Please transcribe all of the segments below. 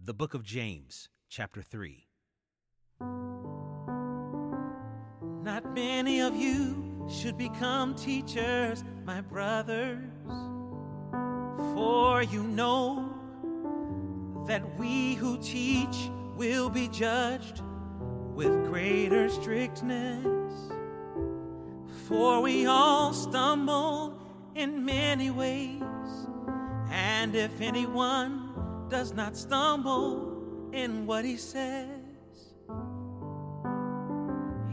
The book of James, chapter 3. Not many of you should become teachers, my brothers, for you know that we who teach will be judged with greater strictness. For we all stumble in many ways, and if anyone does not stumble in what he says,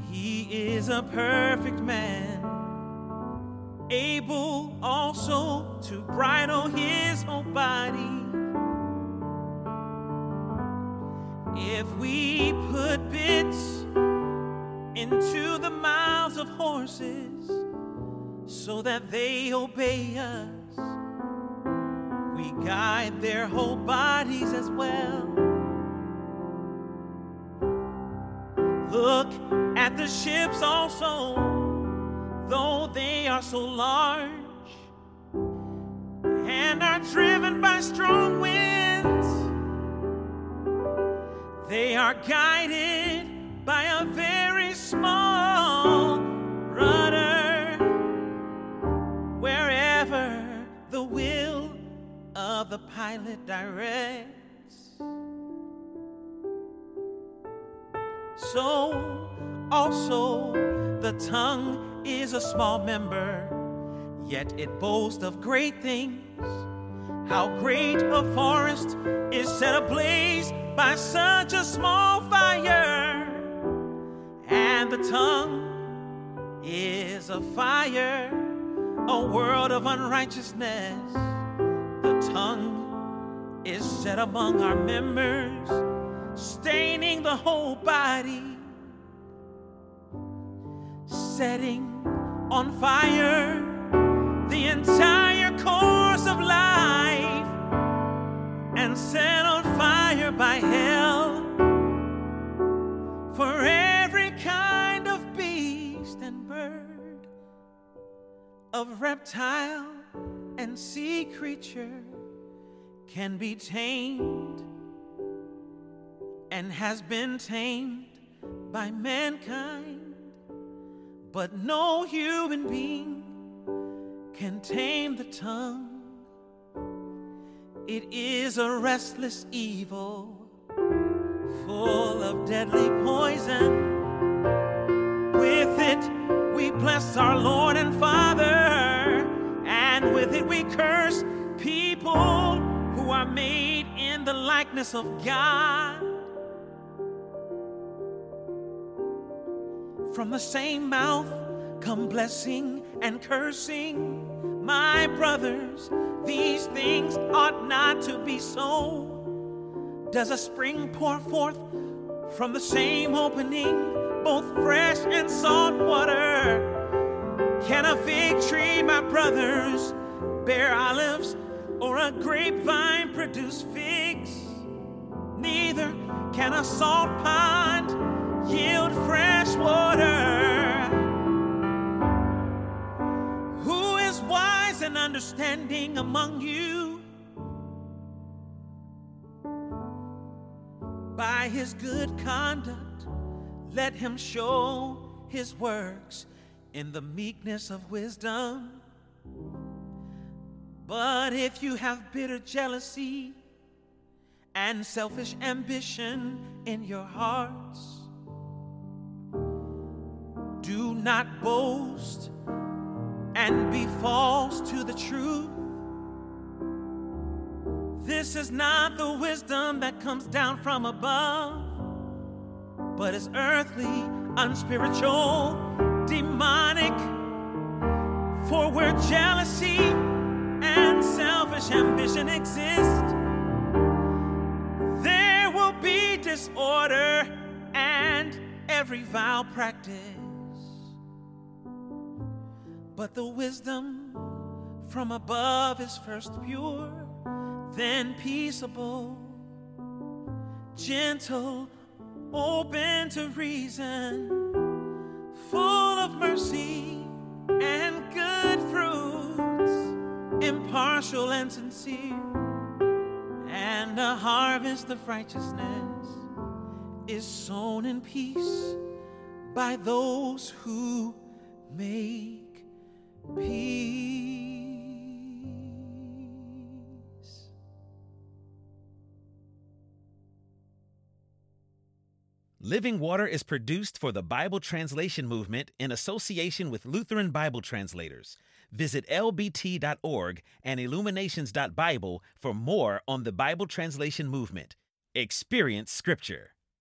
he is a perfect man, able also to bridle his whole body. If we put bits into the mouths of horses so that they obey us, guide their whole bodies as well. Look at the ships also, though they are so large and are driven by strong winds. They are guided by a very small the pilot directs. So also the tongue is a small member, yet it boasts of great things. How great a forest is set ablaze by such a small fire, and the tongue is a fire, a world of unrighteousness. Tongue is set among our members, staining the whole body, setting on fire the entire course of life, and set on fire by hell for every kind of beast and bird, of reptile and sea creature can be tamed and has been tamed by mankind, but no human being can tame the tongue. It is a restless evil, full of deadly poison. With it we bless our Lord and Father, and with it we curse people are made in the likeness of God. From the same mouth come blessing and cursing. My brothers, these things ought not to be so. Does a spring pour forth from the same opening, both fresh and salt water? Can a fig tree, my brothers, bear olives, or a grapevine produce figs? Neither can a salt pond yield fresh water. Who is wise and understanding among you? By his good conduct, let him show his works in the meekness of wisdom. But if you have bitter jealousy and selfish ambition in your hearts, do not boast and be false to the truth. This is not the wisdom that comes down from above, but is earthly, unspiritual, demonic. For where jealousy selfish ambition exist, there will be disorder and every vile practice. But the wisdom from above is first pure, then peaceable, gentle, open to reason, full of mercy impartial and sincere, and a harvest of righteousness is sown in peace by those who make peace. Living Water is produced for the Bible Translation Movement in association with Lutheran Bible Translators. Visit lbt.org and illuminations.bible for more on the Bible Translation Movement. Experience Scripture.